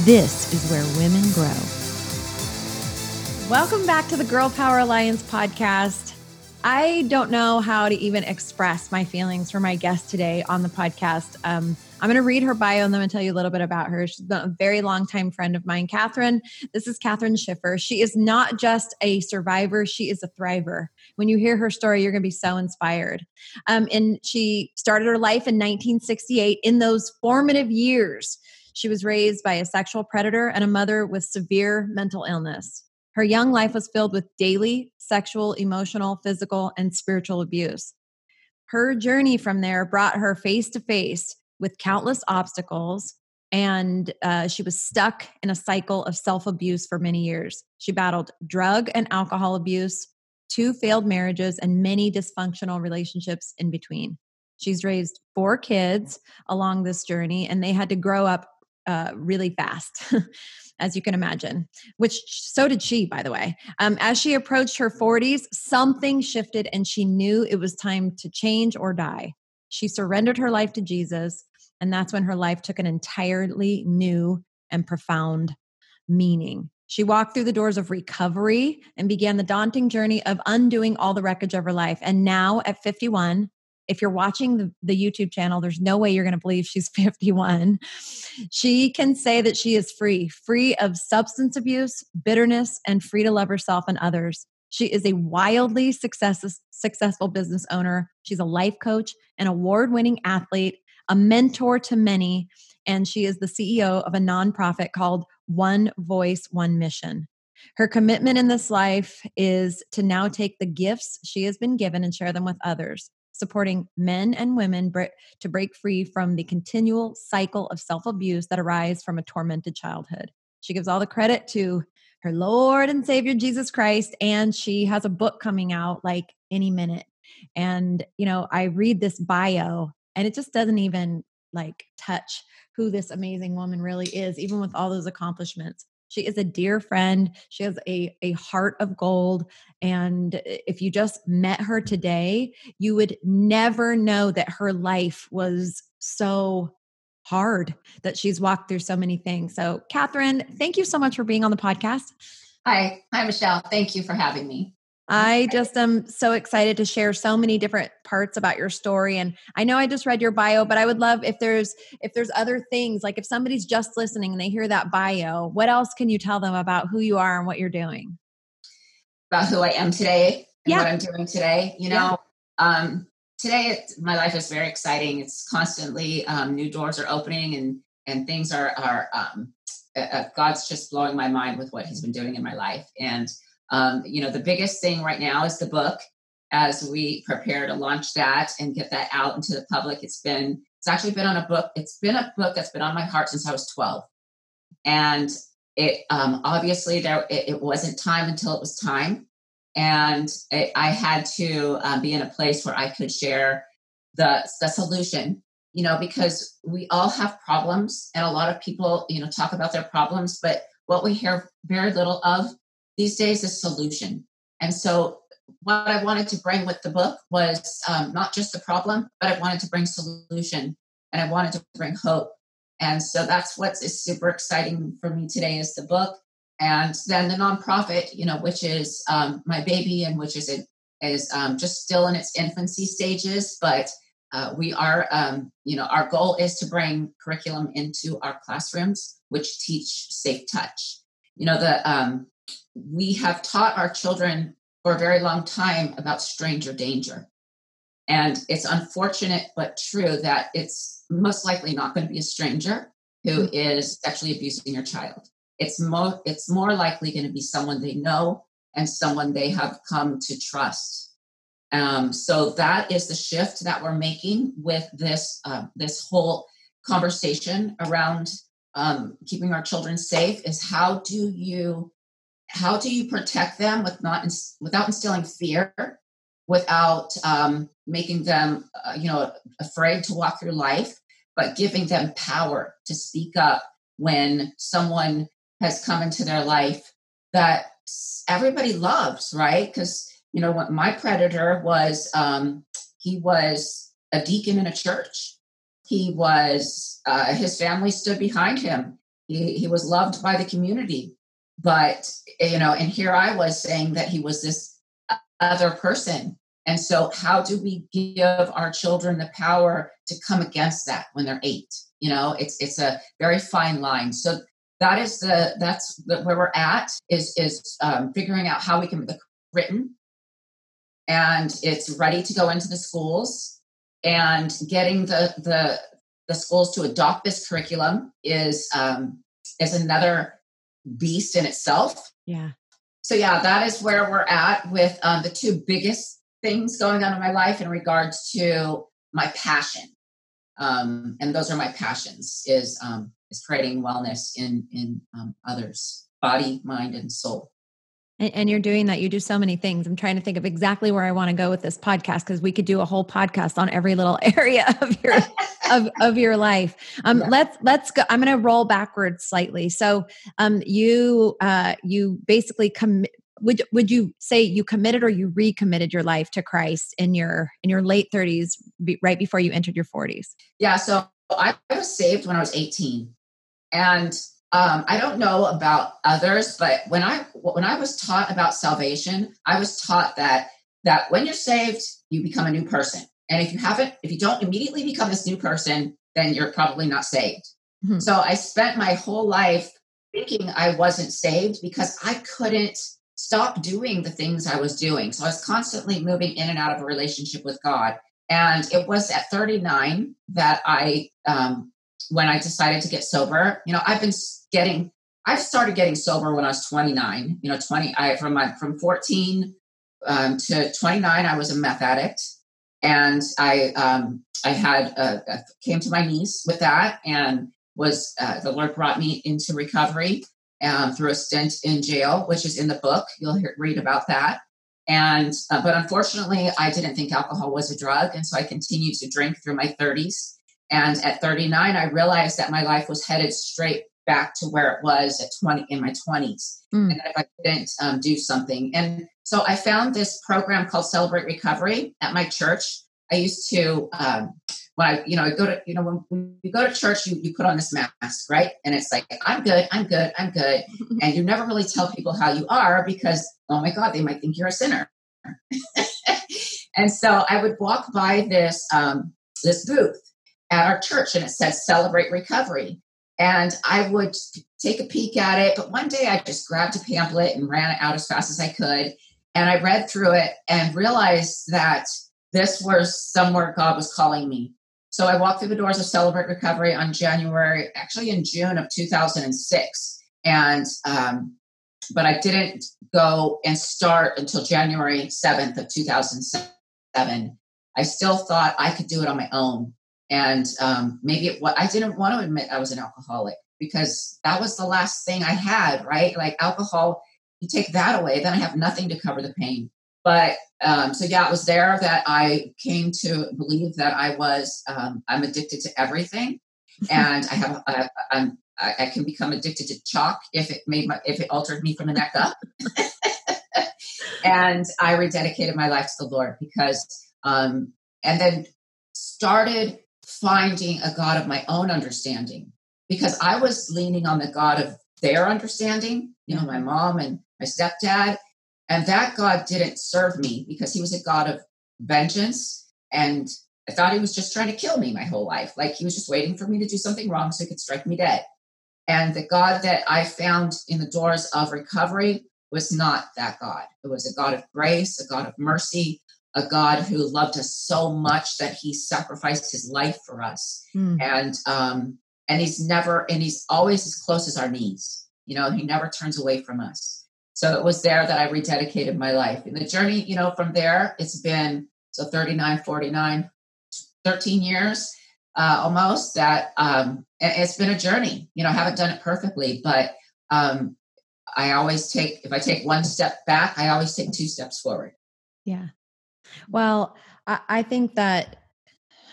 This is where women grow. Welcome back to the Girl Power Alliance podcast. I don't know how to even express my feelings for my guest today on the podcast. Um, I'm going to read her bio and then I'm going to tell you a little bit about her. She's a very long time friend of mine, Catherine. This is Catherine Schiffer. She is not just a survivor, she is a thriver. When you hear her story, you're going to be so inspired. Um, and she started her life in 1968 in those formative years. She was raised by a sexual predator and a mother with severe mental illness. Her young life was filled with daily sexual, emotional, physical, and spiritual abuse. Her journey from there brought her face to face with countless obstacles, and uh, she was stuck in a cycle of self abuse for many years. She battled drug and alcohol abuse, two failed marriages, and many dysfunctional relationships in between. She's raised four kids along this journey, and they had to grow up uh, really fast, as you can imagine, which so did she, by the way. Um, as she approached her 40s, something shifted and she knew it was time to change or die. She surrendered her life to Jesus, and that's when her life took an entirely new and profound meaning. She walked through the doors of recovery and began the daunting journey of undoing all the wreckage of her life. And now at 51, if you're watching the, the YouTube channel, there's no way you're going to believe she's 51. She can say that she is free, free of substance abuse, bitterness, and free to love herself and others. She is a wildly success, successful business owner. She's a life coach, an award winning athlete, a mentor to many, and she is the CEO of a nonprofit called One Voice, One Mission. Her commitment in this life is to now take the gifts she has been given and share them with others supporting men and women to break free from the continual cycle of self abuse that arise from a tormented childhood. She gives all the credit to her Lord and Savior Jesus Christ, and she has a book coming out like any minute. And, you know, I read this bio and it just doesn't even like touch who this amazing woman really is, even with all those accomplishments. She is a dear friend. She has a, a heart of gold. And eh, if you just met her today, you would never know that her life was so hard, that she's walked through so many things. So, Catherine, thank you so much for being on the podcast. Hi. Hi, Michelle. Thank you for having me. I just am so excited to share so many different parts about your story and I know I just read your bio but I would love if there's if there's other things like if somebody's just listening and they hear that bio what else can you tell them about who you are and what you're doing about who I am today and yeah. what I'm doing today you know yeah. um today it, my life is very exciting it's constantly um, new doors are opening and and things are are um, uh, God's just blowing my mind with what he's been doing in my life and um, you know, the biggest thing right now is the book. As we prepare to launch that and get that out into the public, it's been it's actually been on a book. It's been a book that's been on my heart since I was 12, and it um, obviously there it, it wasn't time until it was time, and it, I had to um, be in a place where I could share the the solution you know because we all have problems and a lot of people you know talk about their problems but what we hear very little of these days a solution. And so what I wanted to bring with the book was um, not just the problem, but I wanted to bring solution and I wanted to bring hope. And so that's what is super exciting for me today is the book. And then the nonprofit, you know, which is um, my baby and which is it is um, just still in its infancy stages, but uh, we are, um, you know, our goal is to bring curriculum into our classrooms, which teach safe touch. You know, the um, we have taught our children for a very long time about stranger danger. And it's unfortunate but true that it's most likely not going to be a stranger who is mm-hmm. sexually abusing your child. It's more it's more likely going to be someone they know and someone they have come to trust. Um, so that is the shift that we're making with this uh, this whole conversation around um, keeping our children safe is how do you how do you protect them with not without instilling fear without um, making them uh, you know afraid to walk through life but giving them power to speak up when someone has come into their life that everybody loves right? Because you know what my predator was um, he was a deacon in a church. He was uh, his family stood behind him. He, he was loved by the community but you know and here i was saying that he was this other person. And so how do we give our children the power to come against that when they're eight? You know it's it's a very fine line. So that is the that's the, where we're at is is um, figuring out how we can the written. And it's ready to go into the schools. And getting the the the schools to adopt this curriculum is um, is another beast in itself. Yeah. So yeah, that is where we're at with um, the two biggest things going on in my life in regards to my passion, um, and those are my passions: is um, is creating wellness in in um, others, body, mind, and soul. And, and, you're doing that. You do so many things. I'm trying to think of exactly where I want to go with this podcast because we could do a whole podcast on every little area of your of, of your life. Um, yeah. Let's let's go. I'm going to roll backwards slightly. So, um, you uh, you basically commit. Would would you say you committed or you recommitted your life to Christ in your in your late 30s, right before you entered your 40s? Yeah. So I was saved when I was 18, and um, I don't know about others, but when I when I was taught about salvation, I was taught that that when you're saved, you become a new person, and if you haven't, if you don't immediately become this new person, then you're probably not saved. Mm-hmm. So I spent my whole life thinking I wasn't saved because I couldn't stop doing the things I was doing. So I was constantly moving in and out of a relationship with God. And it was at 39 that I um, when I decided to get sober. You know, I've been getting, I started getting sober when I was 29. You know, 20, I from my from 14 um, to 29, I was a meth addict, and I um, I had came to my knees with that, and was uh, the Lord brought me into recovery um, through a stint in jail, which is in the book. You'll hear, read about that. And uh, but unfortunately, I didn't think alcohol was a drug, and so I continued to drink through my 30s. And at 39, I realized that my life was headed straight back to where it was at 20 in my 20s. Mm. And if I didn't um, do something. And so I found this program called Celebrate Recovery at my church. I used to, um, when I, you know, I go to, you know, when, when you go to church, you, you put on this mask, right? And it's like, I'm good, I'm good, I'm good. and you never really tell people how you are because, oh my God, they might think you're a sinner. and so I would walk by this, um, this booth at our church and it says celebrate recovery. And I would take a peek at it. But one day I just grabbed a pamphlet and ran it out as fast as I could. And I read through it and realized that this was somewhere God was calling me. So I walked through the doors of Celebrate Recovery on January, actually in June of 2006. And, um, but I didn't go and start until January 7th of 2007. I still thought I could do it on my own and um, maybe it, what I didn't want to admit I was an alcoholic because that was the last thing I had, right? Like alcohol, you take that away, then I have nothing to cover the pain. But um, so yeah, it was there that I came to believe that I was um, I'm addicted to everything, and I have a, I'm I can become addicted to chalk if it made my if it altered me from the neck up. and I rededicated my life to the Lord because um, and then started finding a God of my own understanding because I was leaning on the God of their understanding, you know, my mm-hmm. mom and my stepdad. And that God didn't serve me because he was a God of vengeance. And I thought he was just trying to kill me my whole life. Like he was just waiting for me to do something wrong so he could strike me dead. And the God that I found in the doors of recovery was not that God. It was a God of grace, a God of mercy, a God who loved us so much that he sacrificed his life for us. Mm. And um and he's never and he's always as close as our knees. You know, he never turns away from us. So it was there that I rededicated my life. And the journey, you know, from there, it's been so 39, 49, 13 years uh, almost that um it's been a journey. You know, I haven't done it perfectly, but um, I always take, if I take one step back, I always take two steps forward. Yeah. Well, I, I think that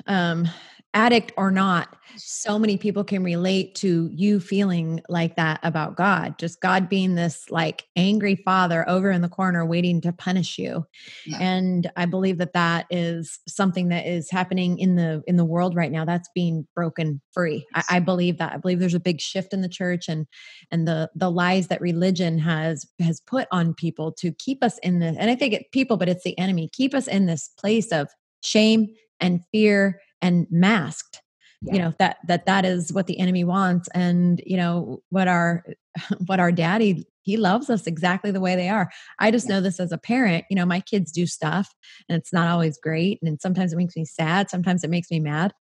um, addict or not, so many people can relate to you feeling like that about God. Just God being this like angry father over in the corner waiting to punish you. Yeah. And I believe that that is something that is happening in the in the world right now. That's being broken free. I, I believe that. I believe there's a big shift in the church and and the the lies that religion has has put on people to keep us in this. And I think it people, but it's the enemy. Keep us in this place of shame and fear and masked yeah. you know that that that is what the enemy wants and you know what our what our daddy he loves us exactly the way they are i just yeah. know this as a parent you know my kids do stuff and it's not always great and sometimes it makes me sad sometimes it makes me mad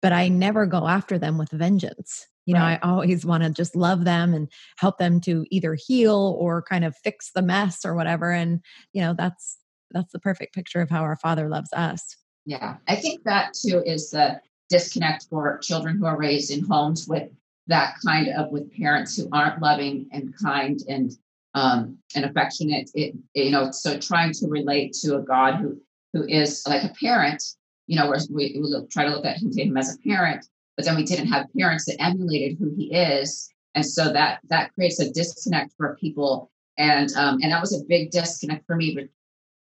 but i never go after them with vengeance you know right. i always want to just love them and help them to either heal or kind of fix the mess or whatever and you know that's that's the perfect picture of how our father loves us yeah i think that too is the disconnect for children who are raised in homes with that kind of with parents who aren't loving and kind and um, and affectionate. It, you know, so trying to relate to a God who who is like a parent. You know, we, we look, try to look at him, him as a parent, but then we didn't have parents that emulated who he is, and so that that creates a disconnect for people. And um, and that was a big disconnect for me.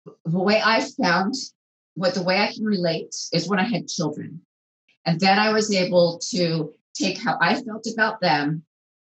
But the way I found what the way I can relate is when I had children. And then I was able to take how I felt about them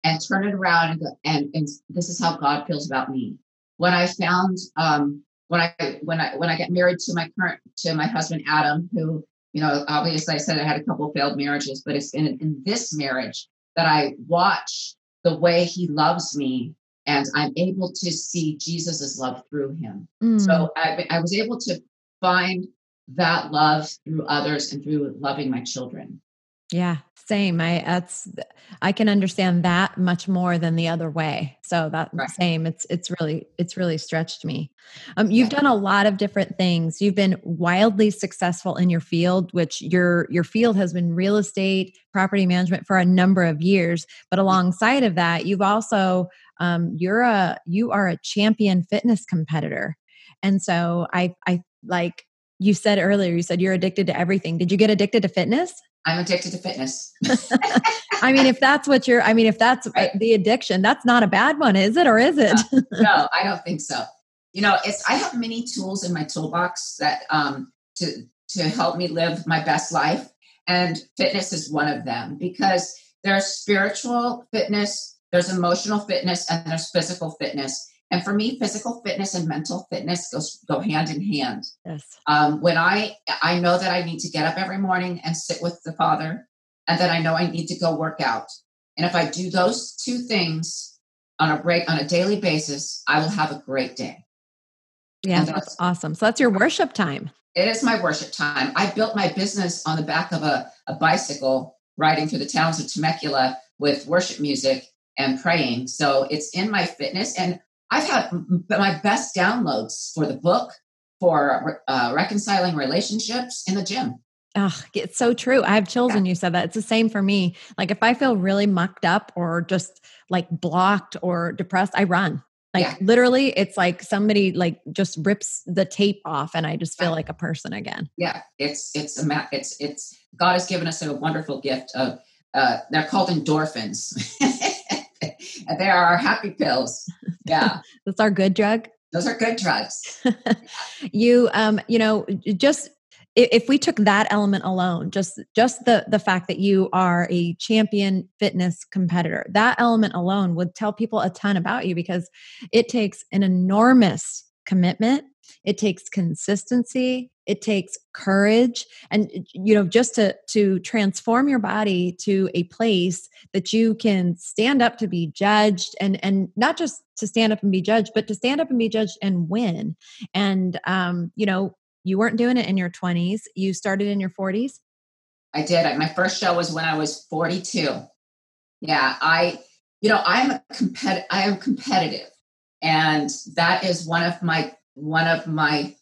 and turn it around and, go, and, and this is how God feels about me. When I found um, when I when I when I get married to my current to my husband Adam, who you know obviously I said I had a couple of failed marriages, but it's in in this marriage that I watch the way he loves me and I'm able to see Jesus's love through him. Mm. So I, I was able to find that love through others and through loving my children. Yeah, same. I that's I can understand that much more than the other way. So that right. same. It's it's really it's really stretched me. Um, you've yeah. done a lot of different things. You've been wildly successful in your field, which your your field has been real estate, property management for a number of years. But alongside of that, you've also um, you're a you are a champion fitness competitor, and so I I like you said earlier, you said you're addicted to everything. Did you get addicted to fitness? I'm addicted to fitness. I mean, if that's what you're, I mean, if that's right. the addiction, that's not a bad one, is it? Or is it? No, no, I don't think so. You know, it's, I have many tools in my toolbox that, um, to, to help me live my best life. And fitness is one of them because there's spiritual fitness, there's emotional fitness, and there's physical fitness. And for me, physical fitness and mental fitness goes go hand in hand. Yes. Um, when I I know that I need to get up every morning and sit with the Father, and then I know I need to go work out. And if I do those two things on a break on a daily basis, I will have a great day. Yeah, that's, that's awesome. So that's your worship time. It is my worship time. I built my business on the back of a, a bicycle riding through the towns of Temecula with worship music and praying. So it's in my fitness. And I've had my best downloads for the book, for uh, reconciling relationships in the gym. Oh, it's so true. I have chills yeah. when you said that. It's the same for me. Like if I feel really mucked up or just like blocked or depressed, I run. Like yeah. literally, it's like somebody like just rips the tape off, and I just feel like a person again. Yeah, it's it's a it's it's God has given us a wonderful gift of uh, they're called endorphins. they are our happy pills. Yeah. That's our good drug. Those are good drugs. you um, you know, just if we took that element alone just just the the fact that you are a champion fitness competitor that element alone would tell people a ton about you because it takes an enormous commitment it takes consistency it takes courage and you know just to to transform your body to a place that you can stand up to be judged and and not just to stand up and be judged but to stand up and be judged and win. And um you know you weren't doing it in your 20s you started in your 40s i did. My first show was when i was 42 yeah i you know i'm a competitive i am competitive. And that is one of my one of my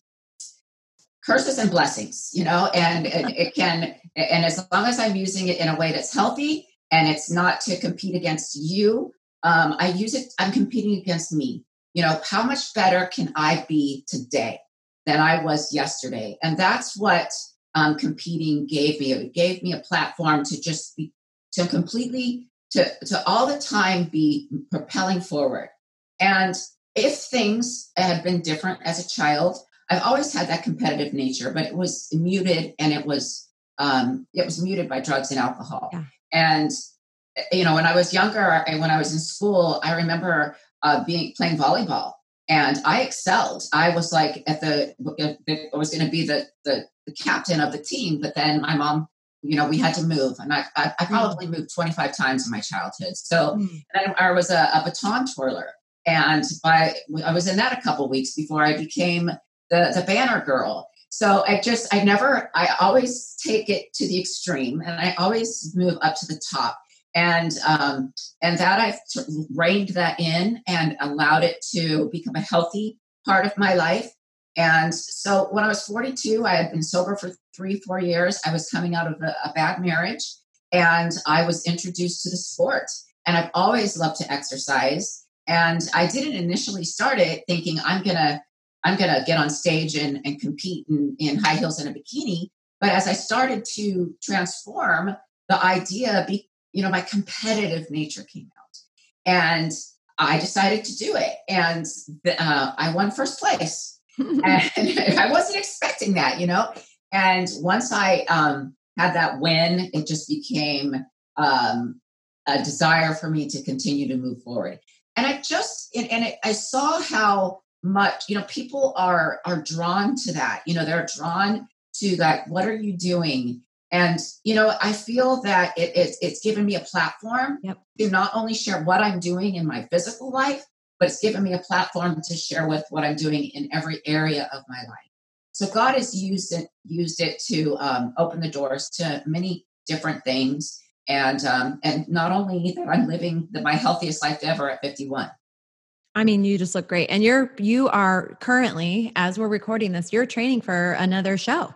curses and blessings, you know, and it, can, and as long as I'm using it in a way that's healthy and it's not to compete against you. Um, I use it, I'm competing against me. You know, how much better can I be today than I was yesterday? And that's what um, competing gave me. It gave me a platform to just be, to completely, to, to all the time be propelling forward. And if things had been different as a child, I've always had that competitive nature, but it was muted and it was um, it was muted by drugs and alcohol. Yeah. And you know, when I was younger and when I was in school, I remember uh, being playing volleyball, and I excelled. I was like at the I was going to be the, the, the captain of the team, but then my mom, you know, we had to move, and I I, I hmm. probably moved twenty five times in my childhood. So mm. I, I, was a, a baton twirler, and by I was in that a couple weeks before I became the the banner girl. So I just I never I always take it to the extreme, and I always move up to the top. And um, and that I've reined that in and allowed it to become a healthy part of my life. And so when I was 42, I had been sober for three, four years. I was coming out of a, a bad marriage and I was introduced to the sport. And I've always loved to exercise. And I didn't initially start it thinking I'm going to I'm going to get on stage and, and compete in, in high heels and a bikini. But as I started to transform, the idea, be, you know, my competitive nature came out. And I decided to do it. And the, uh, I won first place. and I wasn't expecting that, you know. And once I um, had that win, it just became um, a desire for me to continue to move forward. And I just, and, and it, I saw how much you know people are are drawn to that you know they're drawn to that what are you doing? And you know i feel that it, it's it's given me a platform yep. to not only share what i'm doing in my physical life but it's given me a platform to share with what i'm doing in every area of my life. So god has used it used it to um, open the doors to many different things and um, and not only that i'm living the, my healthiest life ever at 51 I mean, you just look great. And you're you are currently, as we're recording this, you're training for another show.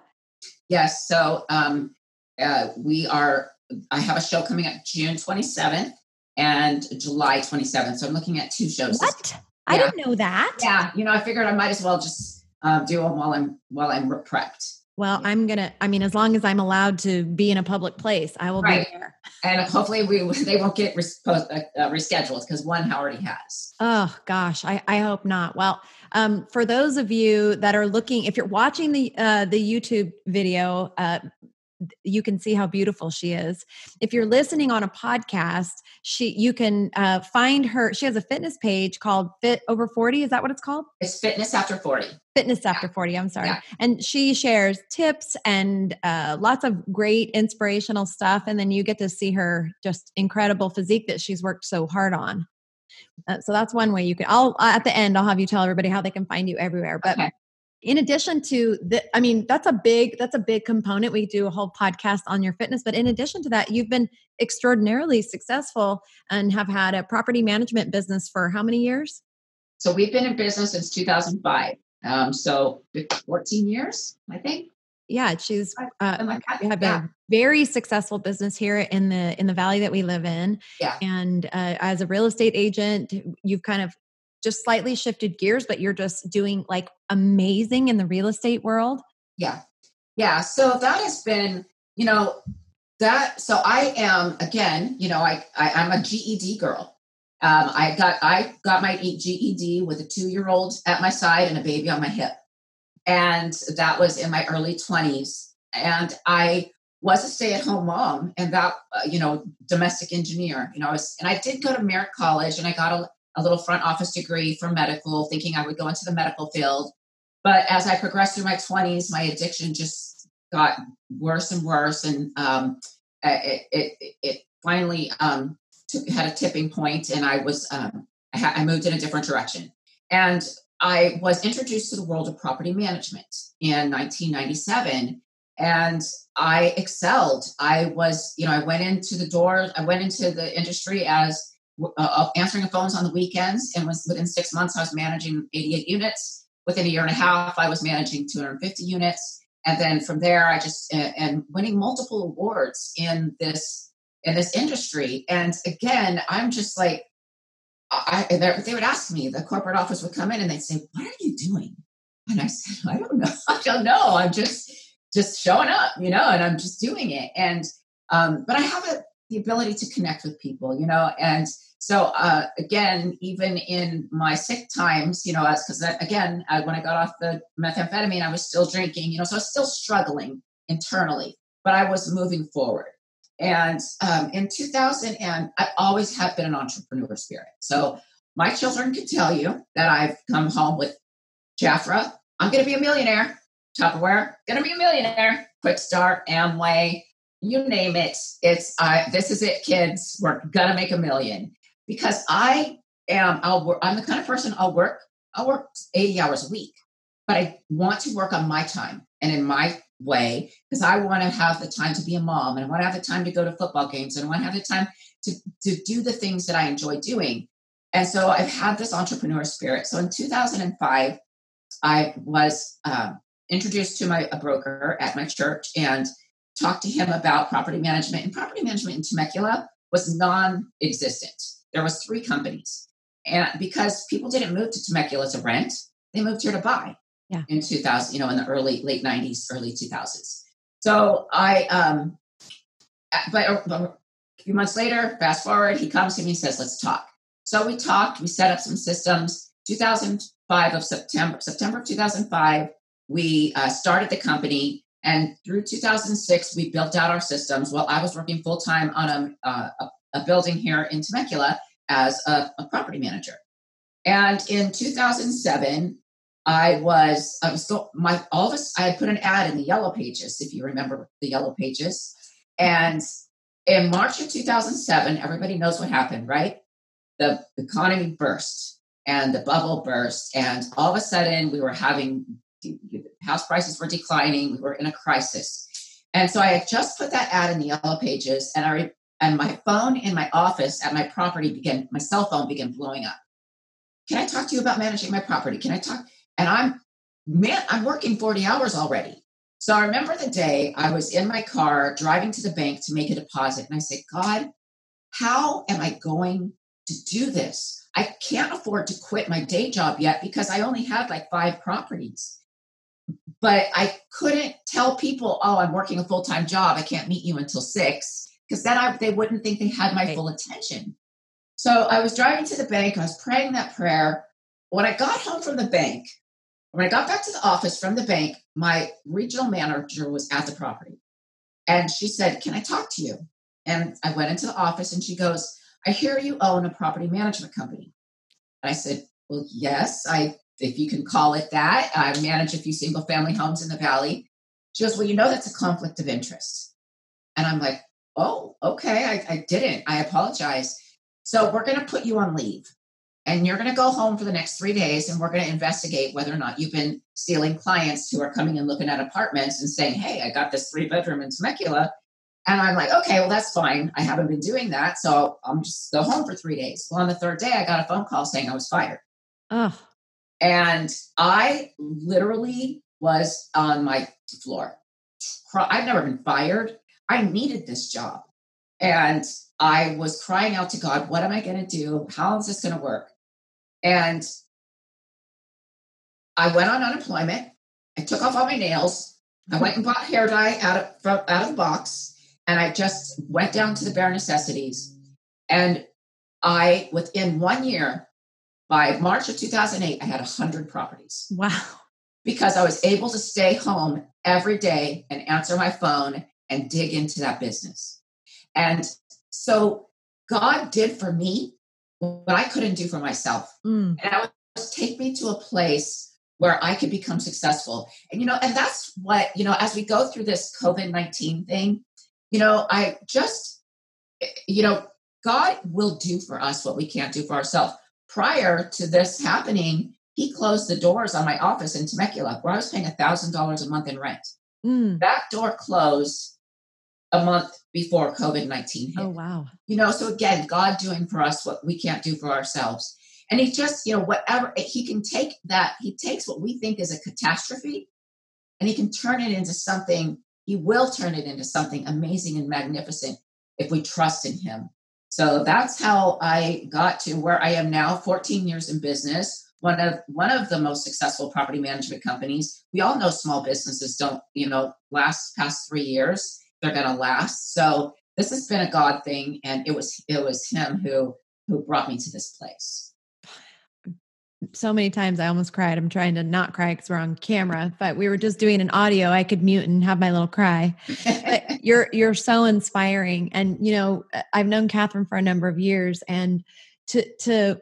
Yes. So um uh, we are I have a show coming up June 27th and July 27th. So I'm looking at two shows. What? I didn't know that. Yeah, you know, I figured I might as well just uh, do them while I'm while I'm prepped. Well, I'm gonna. I mean, as long as I'm allowed to be in a public place, I will right. be there. And hopefully, we they won't get res- uh, uh, rescheduled because one already has. Oh gosh, I I hope not. Well, um, for those of you that are looking, if you're watching the uh, the YouTube video, uh, you can see how beautiful she is. If you're listening on a podcast, she you can uh, find her. She has a fitness page called Fit Over 40. Is that what it's called? It's Fitness After 40. Fitness After 40. I'm sorry. Yeah. And she shares tips and uh, lots of great inspirational stuff. And then you get to see her just incredible physique that she's worked so hard on. Uh, so that's one way you can. I'll at the end. I'll have you tell everybody how they can find you everywhere. But okay in addition to the i mean that's a big that's a big component. We do a whole podcast on your fitness but in addition to that you've been extraordinarily successful and have had a property management business for how many years? So we've been in business since 2005 um, so 14 years i think. Yeah she's uh, have a very successful business here in the in the valley that we live in. Yeah. And uh, as a real estate agent you've kind of just slightly shifted gears, but you're just doing like amazing in the real estate world? Yeah. Yeah. So that has been, you know, that so I am again, you know, I, I am a GED girl. Um, I got I got my GED with a two year old at my side and a baby on my hip, and that was in my early twenties. And I was a stay at home mom, and that uh, you know domestic engineer. You know, I was and I did go to Merritt College, and I got a a little front office degree for medical, thinking I would go into the medical field. But as I progressed through my 20s, my addiction just got worse and worse. And um, it, it, it, finally um, took, had a tipping point, and I was um, I, I moved in a different direction. And I was introduced to the world of property management in 1997 and I excelled. I was, you know, I went into the door, I went into the industry as uh, answering phones on the weekends and was within six months i was managing 88 units within a year and a half i was managing 250 units and then from there i just uh, and winning multiple awards in this in this industry. And again, I'm just like, I, they would ask me, the corporate office would come in and they'd say, What are you doing? And I said, I don't know. I don't know. I'm just just showing up, you know, and I'm just doing it. And um, but I have a, the ability to connect with people, you know, and so uh, again, even in my sick times, you know, because again, I, when I got off the methamphetamine, I was still drinking, you know, so I was still struggling internally, but I was moving forward. And um, in 2000, and I always have been an entrepreneur spirit. So my children can tell you that I've come home with Jafra. I'm going to be a millionaire. Tupperware, going to be a millionaire. Quixtar, Amway, you name it. It's uh, this is it, kids. We're gonna make a million because I am. I'll work. I'm the kind of person I'll work. I'll work 80 hours a week, but I want to work on my time and in my way because I want to have the time to be a mom and I want to have the time to go to football games and I want to have the time to, to do the things that I enjoy doing. And so I've had this entrepreneur spirit. So in 2005, I was um, introduced to my a broker at my church and talked to him about property management. And property management in Temecula was non-existent. There was three companies. And because people didn't move to Temecula to rent, they moved here to buy yeah. in 2000, you know, in the early, late 90s, early 2000s. So I, um, but a, few months later, fast forward, he comes to me and says, let's talk. So we talked, we set up some systems. 2005 of September, September of 2005, we uh, started the company. And through 2006, we built out our systems. Well, I was working full time on a, uh, a, a, building here in Temecula as a, a property manager. And in 2007, I was I was still my all of us I had put an ad in the yellow pages if you remember the yellow pages and in March of 2007 everybody knows what happened right the economy burst and the bubble burst and all of a sudden we were having house prices were declining we were in a crisis and so I had just put that ad in the yellow pages and I and my phone in my office at my property began my cell phone began blowing up can I talk to you about managing my property can I talk and I'm, man, I'm working 40 hours already. So I remember the day I was in my car driving to the bank to make a deposit. And I said, God, how am I going to do this? I can't afford to quit my day job yet because I only had like five properties. But I couldn't tell people, oh, I'm working a full time job. I can't meet you until six because then I, they wouldn't think they had my full attention. So I was driving to the bank. I was praying that prayer. When I got home from the bank, when I got back to the office from the bank, my regional manager was at the property. And she said, Can I talk to you? And I went into the office and she goes, I hear you own a property management company. And I said, Well, yes, I if you can call it that. I manage a few single family homes in the valley. She goes, Well, you know that's a conflict of interest. And I'm like, Oh, okay. I, I didn't. I apologize. So we're gonna put you on leave and you're going to go home for the next three days and we're going to investigate whether or not you've been stealing clients who are coming and looking at apartments and saying hey i got this three bedroom in temecula and i'm like okay well that's fine i haven't been doing that so i'm just go home for three days well on the third day i got a phone call saying i was fired oh. And i literally was on my floor i've never been fired i needed this job and I was crying out to God, what am I going to do? How is this going to work? And I went on unemployment. I took off all my nails. I went and bought hair dye out of, from, out of the box. And I just went down to the bare necessities. And I, within one year, by March of 2008, I had 100 properties. Wow. Because I was able to stay home every day and answer my phone and dig into that business. And so God did for me what I couldn't do for myself. Mm. And I was take me to a place where I could become successful. And, you know, and that's what, you know, as we go through this COVID 19 thing, you know, I just, you know, God will do for us what we can't do for ourselves. Prior to this happening, he closed the doors on my office in Temecula where I was paying $1,000 a month in rent. Mm. That door closed a month before COVID 19 hit. Oh, wow. You know, so again, God doing for us what we can't do for ourselves. And he just, you know, whatever, he can take that, he takes what we think is a catastrophe and he can turn it into something, he will turn it into something amazing and magnificent if we trust in Him. So that's how I got to where I am now, 14 years in business. One of one of the most successful property management companies. We all know small businesses don't, you know, last past three years. They're going to last. So this has been a God thing, and it was it was Him who who brought me to this place so many times I almost cried. I'm trying to not cry because we're on camera, but we were just doing an audio. I could mute and have my little cry. but you're you're so inspiring, and you know I've known Catherine for a number of years, and to to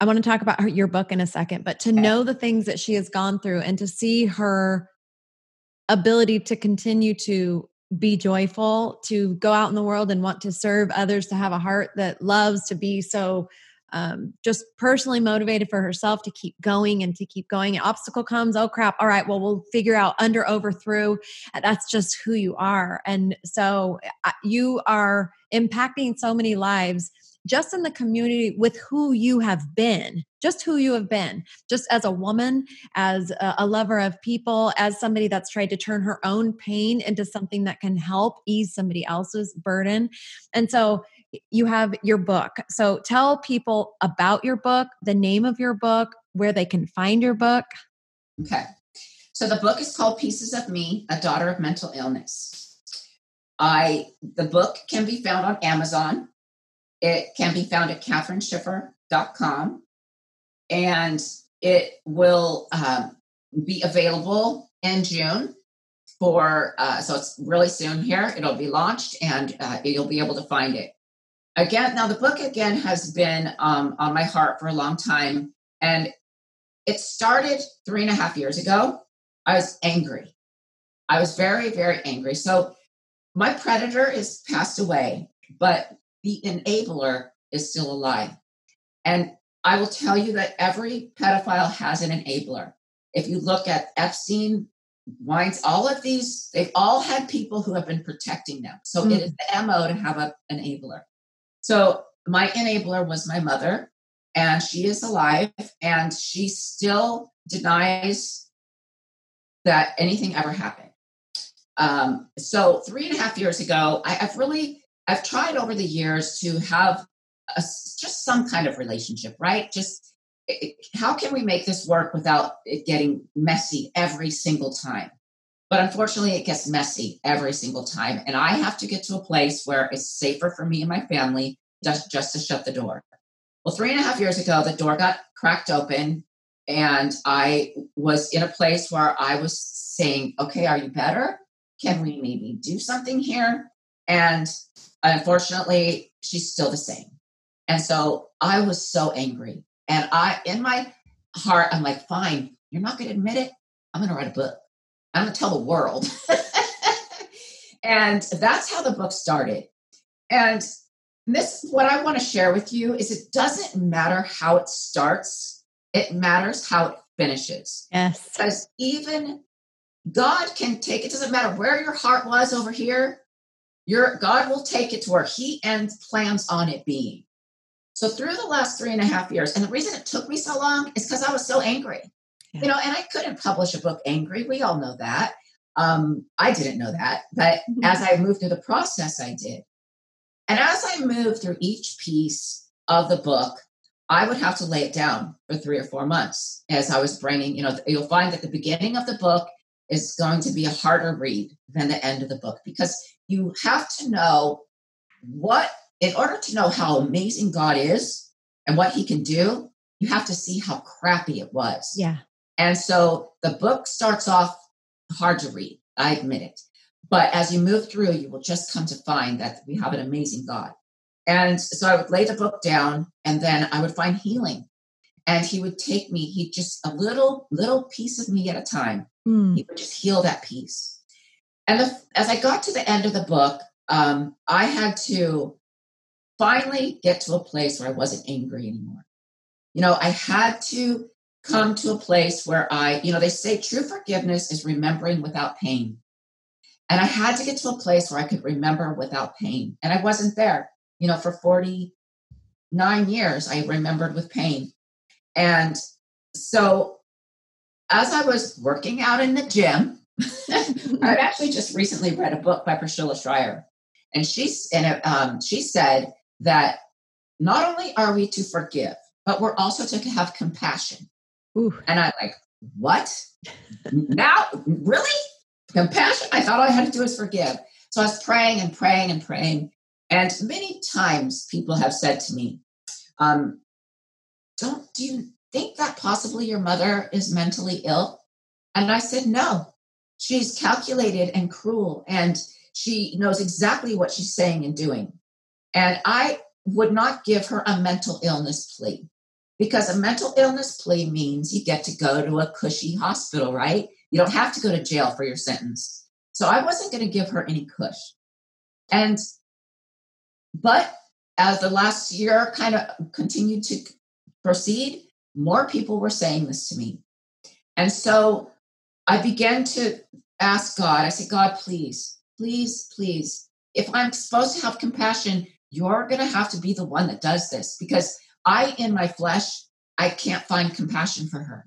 I want to talk about her, your book in a second, but to know the things that she has gone through and to see her ability to continue to be joyful, to go out in the world and want to serve others, to have a heart that loves to be so um, just personally motivated for herself to keep going and to keep going. An obstacle comes, oh crap, all right, well, we'll figure out under, over, through. That's just who you are. And so uh, you are impacting so many lives just in the community with who you have been, just who you have been, just as a woman, as a, lover of people, as somebody that's tried to turn her own pain into something that can help ease somebody else's burden. And so you have your book. So tell people about your book, the name of your book, where they can find your book. Okay. So the book is called Pieces of Me, A Daughter of Mental Illness. I the book can be found on Amazon. It can be found at catherineschiffer.com and it will um, be available in June for uh, so it's really soon here it'll be launched and uh, you'll be able to find it again, now the book again has been um, on my heart for a long time. And it started three and a half years ago. I was angry. I was very, very angry. So my predator is passed away, but the enabler is still alive. And I will tell you that every pedophile has an enabler. If you look at Epstein, Wines, all of these, they've all had people who have been protecting them. So mm-hmm. it is the MO to have an enabler. So my enabler was my mother, and she is alive, and she still denies that anything ever happened. Um, so three and a half years ago, I, have really I've tried over the years to have a, just some kind of relationship, right? Just it, how can we make this work without it getting messy every single time? But unfortunately, it gets messy every single time. And I have to get to a place where it's safer for me and my family just, just to shut the door. Well, three and a half years ago, the door got cracked open, and I was in a place where I was saying, Okay, are you better? Can we maybe do something here? And unfortunately, she's still the same. And so I was so angry. And I, in my heart, I'm like, Fine, you're not going to admit it. I'm going to write a book. I'm going to tell the world. and that's how the book started. And this what I want to share with you is it doesn't matter how it starts, it matters how it finishes. Yes. Because even God can take it, doesn't matter where your heart was over here, your God will take it to where He ends plans on it being. So through the last three and a half years, and the reason it took me so long is because I was so angry. You know, and I couldn't publish a book angry. We all know that. Um, I didn't know that, but mm-hmm. as I moved through the process, I did. And as I moved through each piece of the book, I would have to lay it down for three or four months as I was bringing, you know, you'll find that the beginning of the book is going to be a harder read than the end of the book because you have to know what, in order to know how amazing God is and what he can do, you have to see how crappy it was. Yeah. And so the book starts off hard to read. I admit it. But as you move through, you will just come to find that we have an amazing God. And so I would lay the book down and then I would find healing. And he would take me, he just a little, little piece of me at a time. Mm. He would just heal that piece. And the, as I got to the end of the book, um, I had to finally get to a place where I wasn't angry anymore. You know, I had to come to a place where I, you know, they say true forgiveness is remembering without pain. And I had to get to a place where I could remember without pain. And I wasn't there. You know, for 49 years, I remembered with pain. And so as I was working out in the gym, I'd actually just recently read a book by Priscilla Shirer. and she's and um, she said that not only are we to forgive, but we're also to have compassion. Ooh. And I'm like, what? now, really? Compassion? I thought all I had to do was forgive. So I was praying and praying and praying. And many times people have said to me, um, don't do you think that possibly your mother is mentally ill? And I said, no, she's calculated and cruel and she knows exactly what she's saying and doing. And I would not give her a mental illness plea because a mental illness plea means you get to go to a cushy hospital, right? You don't have to go to jail for your sentence. So I wasn't going to give her any cush. And, but as the last year kind of continued to proceed, more people were saying this to me. And so I began to ask God, I said, God, please, please, please, if I'm supposed to have compassion, you're going to have to be the one that does this because I, in my flesh, I can't find compassion for her.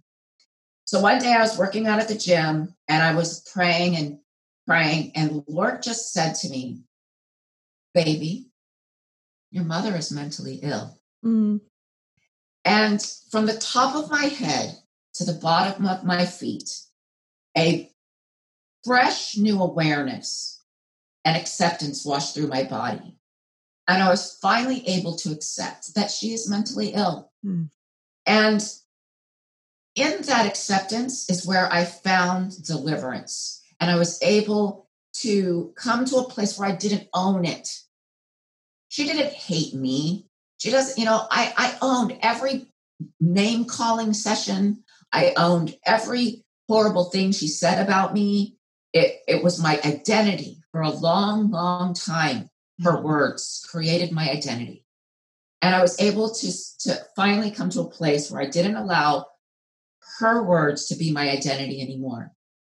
So one day I was working out at the gym and I was praying and praying, and the Lord just said to me, Baby, your mother is mentally ill. Mm. And from the top of my head to the bottom of my feet, a fresh new awareness and acceptance washed through my body. And I was finally able to accept that she is mentally ill. Mm. And in that acceptance is where I found deliverance. And I was able to come to a place where I didn't own it. She didn't hate me. She doesn't, you know, I, I owned every name calling session. I owned every horrible thing she said about me. It, it was my identity for a long, long time. Her mm-hmm. words created my identity. And I was able to, to finally come to a place where I didn't allow her words to be my identity anymore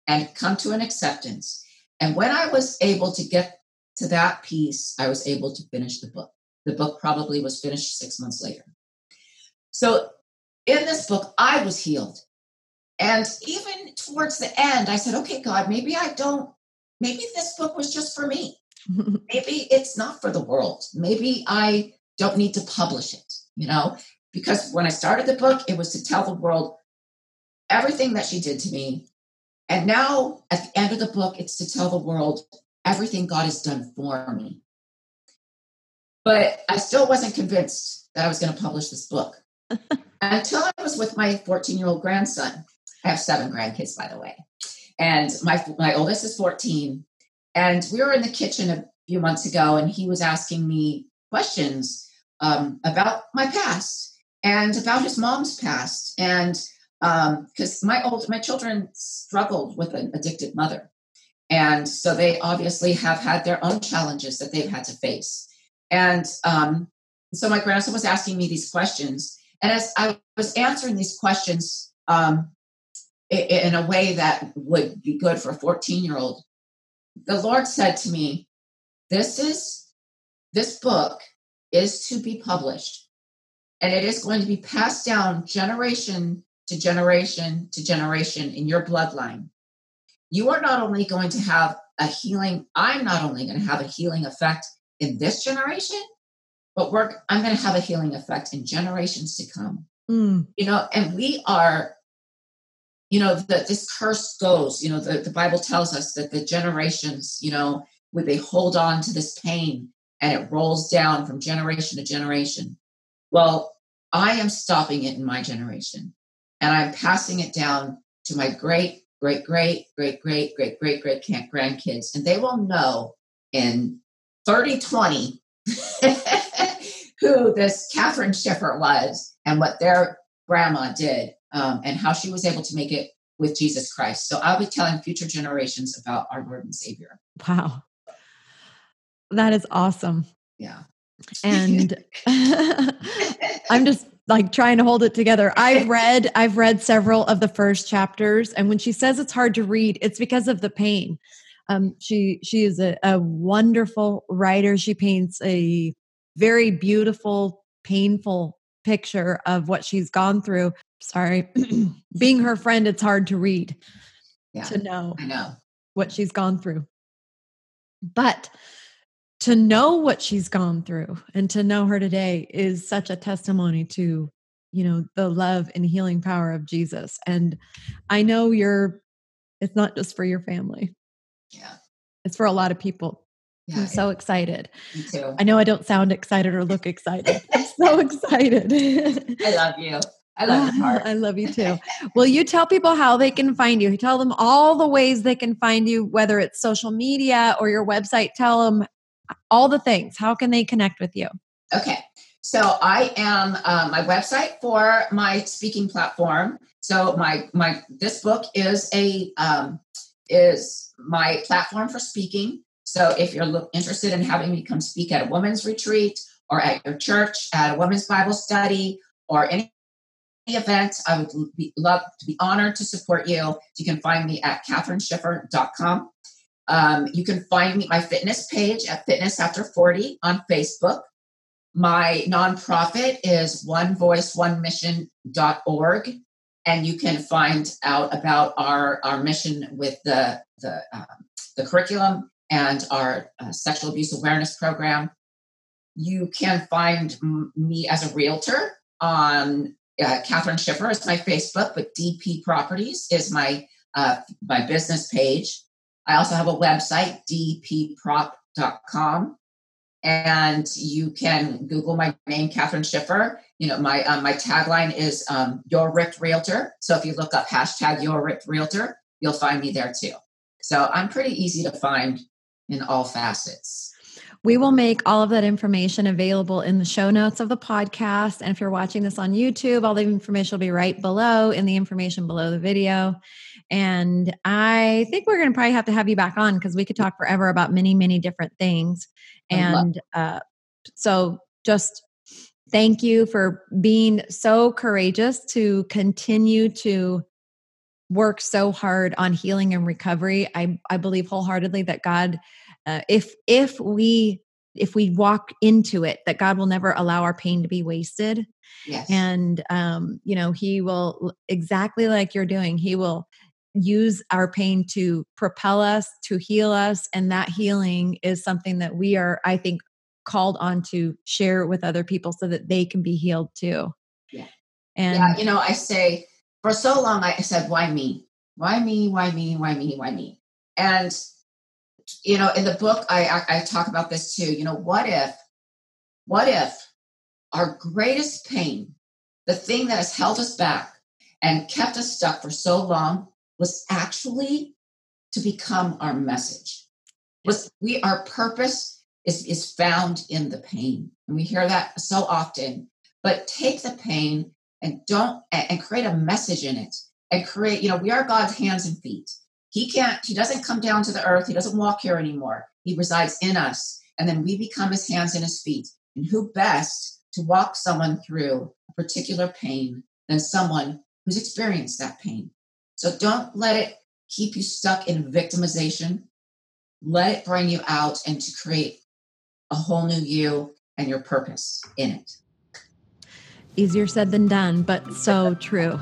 and come to an acceptance. And when I was able to get to that piece, I was able to finish the book. The book probably was finished six months later. So in this book, I was healed. And even towards the end, I said, okay, God, maybe I don't, maybe this book was just for me. maybe it's not for the world. Maybe I don't need to publish it, you know? Because when I started the book, it was to tell the world everything that she did to me. And now at the end of the book, it's to tell the world everything God has done for me. But I still wasn't convinced that I was going to publish this book until I was with my 14 year old grandson. I have seven grandkids, by the way. And my, my oldest is 14. And we were in the kitchen a few months ago, and he was asking me questions um, about my past and about his mom's past. And because um, my old my children struggled with an addicted mother, and so they obviously have had their own challenges that they've had to face. And um, so my grandson was asking me these questions, and as I was answering these questions um, in a way that would be good for a 14 year old, the Lord said to me, This is this book is to be published, and it is going to be passed down generation to generation to generation in your bloodline. You are not only going to have a healing, I'm not only going to have a healing effect in this generation, but we're, I'm going to have a healing effect in generations to come. Mm. You know, and we are, you know, that this curse goes, you know, the, the Bible tells us that the generations, you know, would they hold on to this pain and it rolls down from generation to generation. Well, I am stopping it in my generation and I'm passing it down to my great, great, great, great, great, great, great, great grandkids. And they will know in 3020 who this Catherine Schiffer was and what their grandma did um, and how she was able to make it with Jesus Christ. So I'll be telling future generations about our Lord and Savior. Wow. That is awesome. Yeah. And I'm just like trying to hold it together. I've read I've read several of the first chapters and when she says it's hard to read, it's because of the pain. Um, she she is a, a wonderful writer. She paints a very beautiful, painful picture of what she's gone through. Sorry, being her friend, it's hard to read yeah, to know, I know what she's gone through. But to know what she's gone through and to know her today is such a testimony to you know the love and healing power of jesus and i know you're it's not just for your family yeah it's for a lot of people yeah, I'm so excited. Me too. I know I don't sound excited or look excited. I'm so excited. I love you. I love your heart. I love you too. Will you tell people how they can find you? Tell them all the ways they can find you, whether it's social media or your website. Tell them all the things. How can they connect with you? Okay. So I am uh, my website for my speaking platform. So my my this book is a um, is my platform for speaking. So if you're look, interested in having me come speak at a women's retreat or at your church, at a women's Bible study, or any event, I would be, love to be honored to support you. You can find me at catherineschiffer.com. Um, you can find me my fitness page at Fitness After 40 on Facebook. My nonprofit is onevoiceonemission.org, and you can find out about our, our mission with the, the, um, the curriculum and our uh, sexual abuse awareness program. You can find m- me as a realtor on uh, Catherine Schiffer is my Facebook, but DP Properties is my uh, my business page. I also have a website, dpprop.com, and you can Google my name, Catherine Schiffer. You know, my um, my tagline is um, "Your Ripped Realtor." So if you look up hashtag Your Ripped Realtor, you'll find me there too. So I'm pretty easy to find in all facets. We will make all of that information available in the show notes of the podcast. And if you're watching this on YouTube, all the information will be right below in the information below the video. And I think we're going to probably have to have you back on because we could talk forever about many, many different things. And uh, so just thank you for being so courageous to continue to work so hard on healing and recovery. I, I believe wholeheartedly that God uh, if if we if we walk into it that god will never allow our pain to be wasted. Yes. and um you know he will exactly like you're doing he will use our pain to propel us to heal us and that healing is something that we are i think called on to share with other people so that they can be healed too. Yeah. And yeah you know i say for so long i said why me? Why me? Why me? Why me? Why me? And you know, in the book, I, I, I talk about this too. You know, what if, what if our greatest pain, the thing that has held us back and kept us stuck for so long, was actually to become our message. Was we our purpose is is found in the pain, and we hear that so often. But take the pain and don't and create a message in it, and create. You know, we are God's hands and feet he can't, he doesn't come down to the earth. He doesn't walk here anymore. He resides in us. And then we become his hands and his feet. And who best to walk someone through a particular pain than someone who's experienced that pain? So don't let it keep you stuck in victimization. Let it bring you out and to create a whole new you and your purpose in it. Easier said than done, but so true.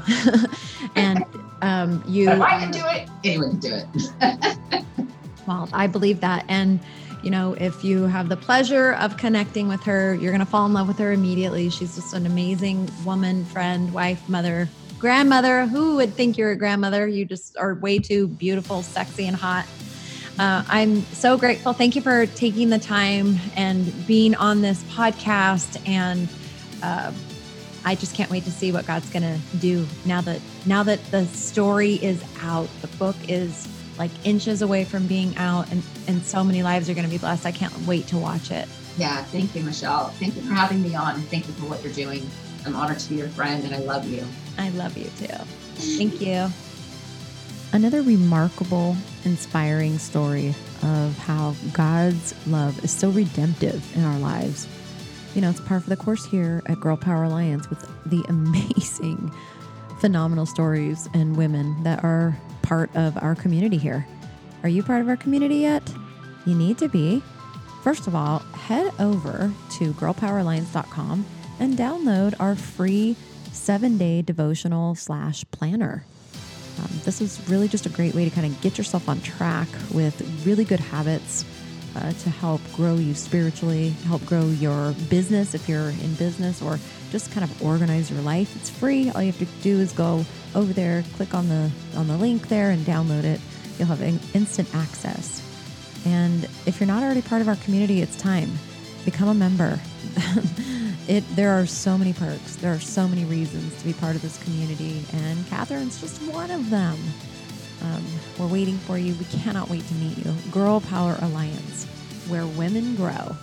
and um, you. If I can do it, anyone can do it. well, I believe that. And, you know, if you have the pleasure of connecting with her, you're going to fall in love with her immediately. She's just an amazing woman, friend, wife, mother, grandmother. Who would think you're a grandmother? You just are way too beautiful, sexy, and hot. Uh, I'm so grateful. Thank you for taking the time and being on this podcast and uh, I just can't wait to see what God's going to do now that now that the story is out. The book is like inches away from being out and and so many lives are going to be blessed. I can't wait to watch it. Yeah, thank you, Michelle. Thank you for having me on. And thank you for what you're doing. I'm honored to be your friend and I love you. I love you too. Thank you. Another remarkable, inspiring story of how God's love is so redemptive in our lives you know, it's par for the course here at Girl Power Alliance with the amazing, phenomenal stories and women that are part of our community here. Are you part of our community yet? You need to be. First of all, head over to girlpoweralliance.com and download our free seven day devotional slash planner. Um, this is really just a great way to kind of get yourself on track with really good habits uh, to help grow you spiritually, help grow your business if you're in business, or just kind of organize your life. It's free. All you have to do is go over there, click on the on the link there, and download it. You'll have instant access. And if you're not already part of our community, it's time. Become a member. it there are so many perks. There are so many reasons to be part of this community, and Catherine's just one of them. Um, we're waiting for you. We cannot wait to meet you. Girl Power Alliance, where women grow.